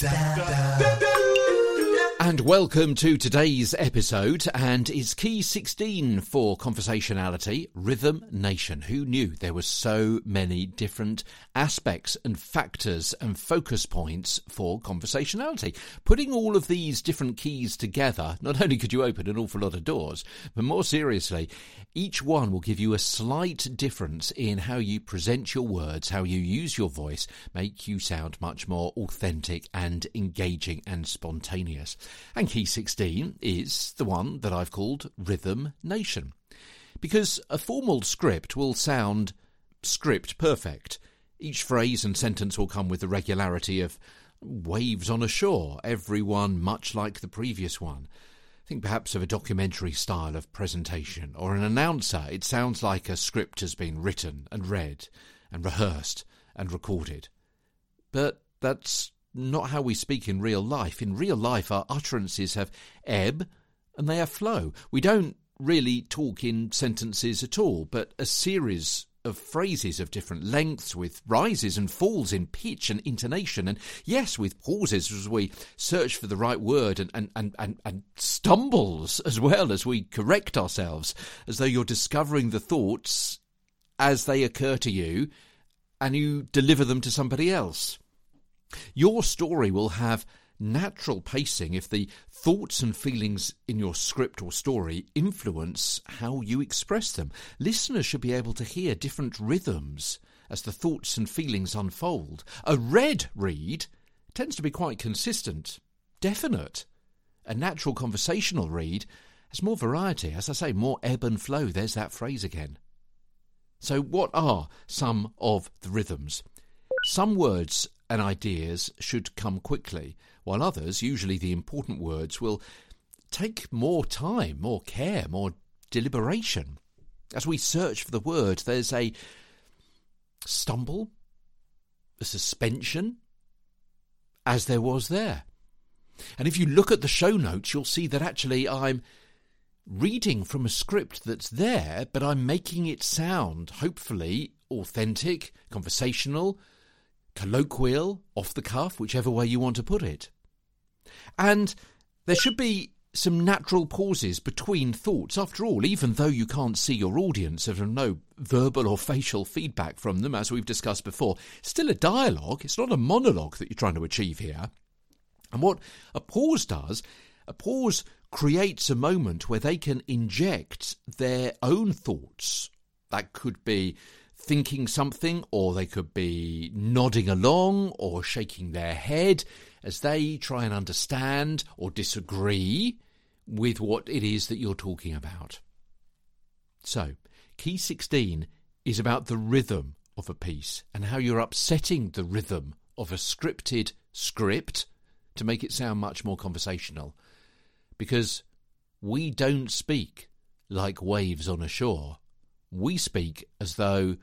da, da. And welcome to today's episode, and it's key 16 for conversationality, Rhythm Nation. Who knew there were so many different aspects and factors and focus points for conversationality? Putting all of these different keys together, not only could you open an awful lot of doors, but more seriously, each one will give you a slight difference in how you present your words, how you use your voice, make you sound much more authentic and engaging and spontaneous. And key 16 is the one that I've called Rhythm Nation. Because a formal script will sound script perfect. Each phrase and sentence will come with the regularity of waves on a shore, every one much like the previous one. Think perhaps of a documentary style of presentation, or an announcer. It sounds like a script has been written and read and rehearsed and recorded. But that's not how we speak in real life. In real life, our utterances have ebb and they have flow. We don't really talk in sentences at all, but a series of phrases of different lengths with rises and falls in pitch and intonation and yes with pauses as we search for the right word and, and, and, and, and stumbles as well as we correct ourselves as though you're discovering the thoughts as they occur to you and you deliver them to somebody else your story will have natural pacing if the thoughts and feelings in your script or story influence how you express them. Listeners should be able to hear different rhythms as the thoughts and feelings unfold. A read read tends to be quite consistent, definite. A natural conversational read has more variety, as I say, more ebb and flow. There's that phrase again. So, what are some of the rhythms? Some words and ideas should come quickly, while others, usually the important words, will take more time, more care, more deliberation. As we search for the word, there's a stumble, a suspension, as there was there. And if you look at the show notes, you'll see that actually I'm reading from a script that's there, but I'm making it sound, hopefully, authentic, conversational, colloquial, off the cuff, whichever way you want to put it. And there should be some natural pauses between thoughts. After all, even though you can't see your audience, there's no verbal or facial feedback from them, as we've discussed before, still a dialogue. It's not a monologue that you're trying to achieve here. And what a pause does, a pause creates a moment where they can inject their own thoughts. That could be thinking something, or they could be nodding along or shaking their head as they try and understand or disagree with what it is that you're talking about. So, key 16 is about the rhythm of a piece and how you're upsetting the rhythm of a scripted script to make it sound much more conversational. Because we don't speak like waves on a shore. We speak as though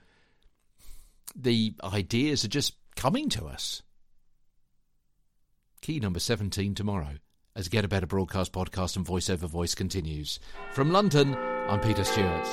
the ideas are just coming to us. Key number 17 tomorrow as Get a Better Broadcast podcast and voiceover voice continues. From London, I'm Peter Stewart.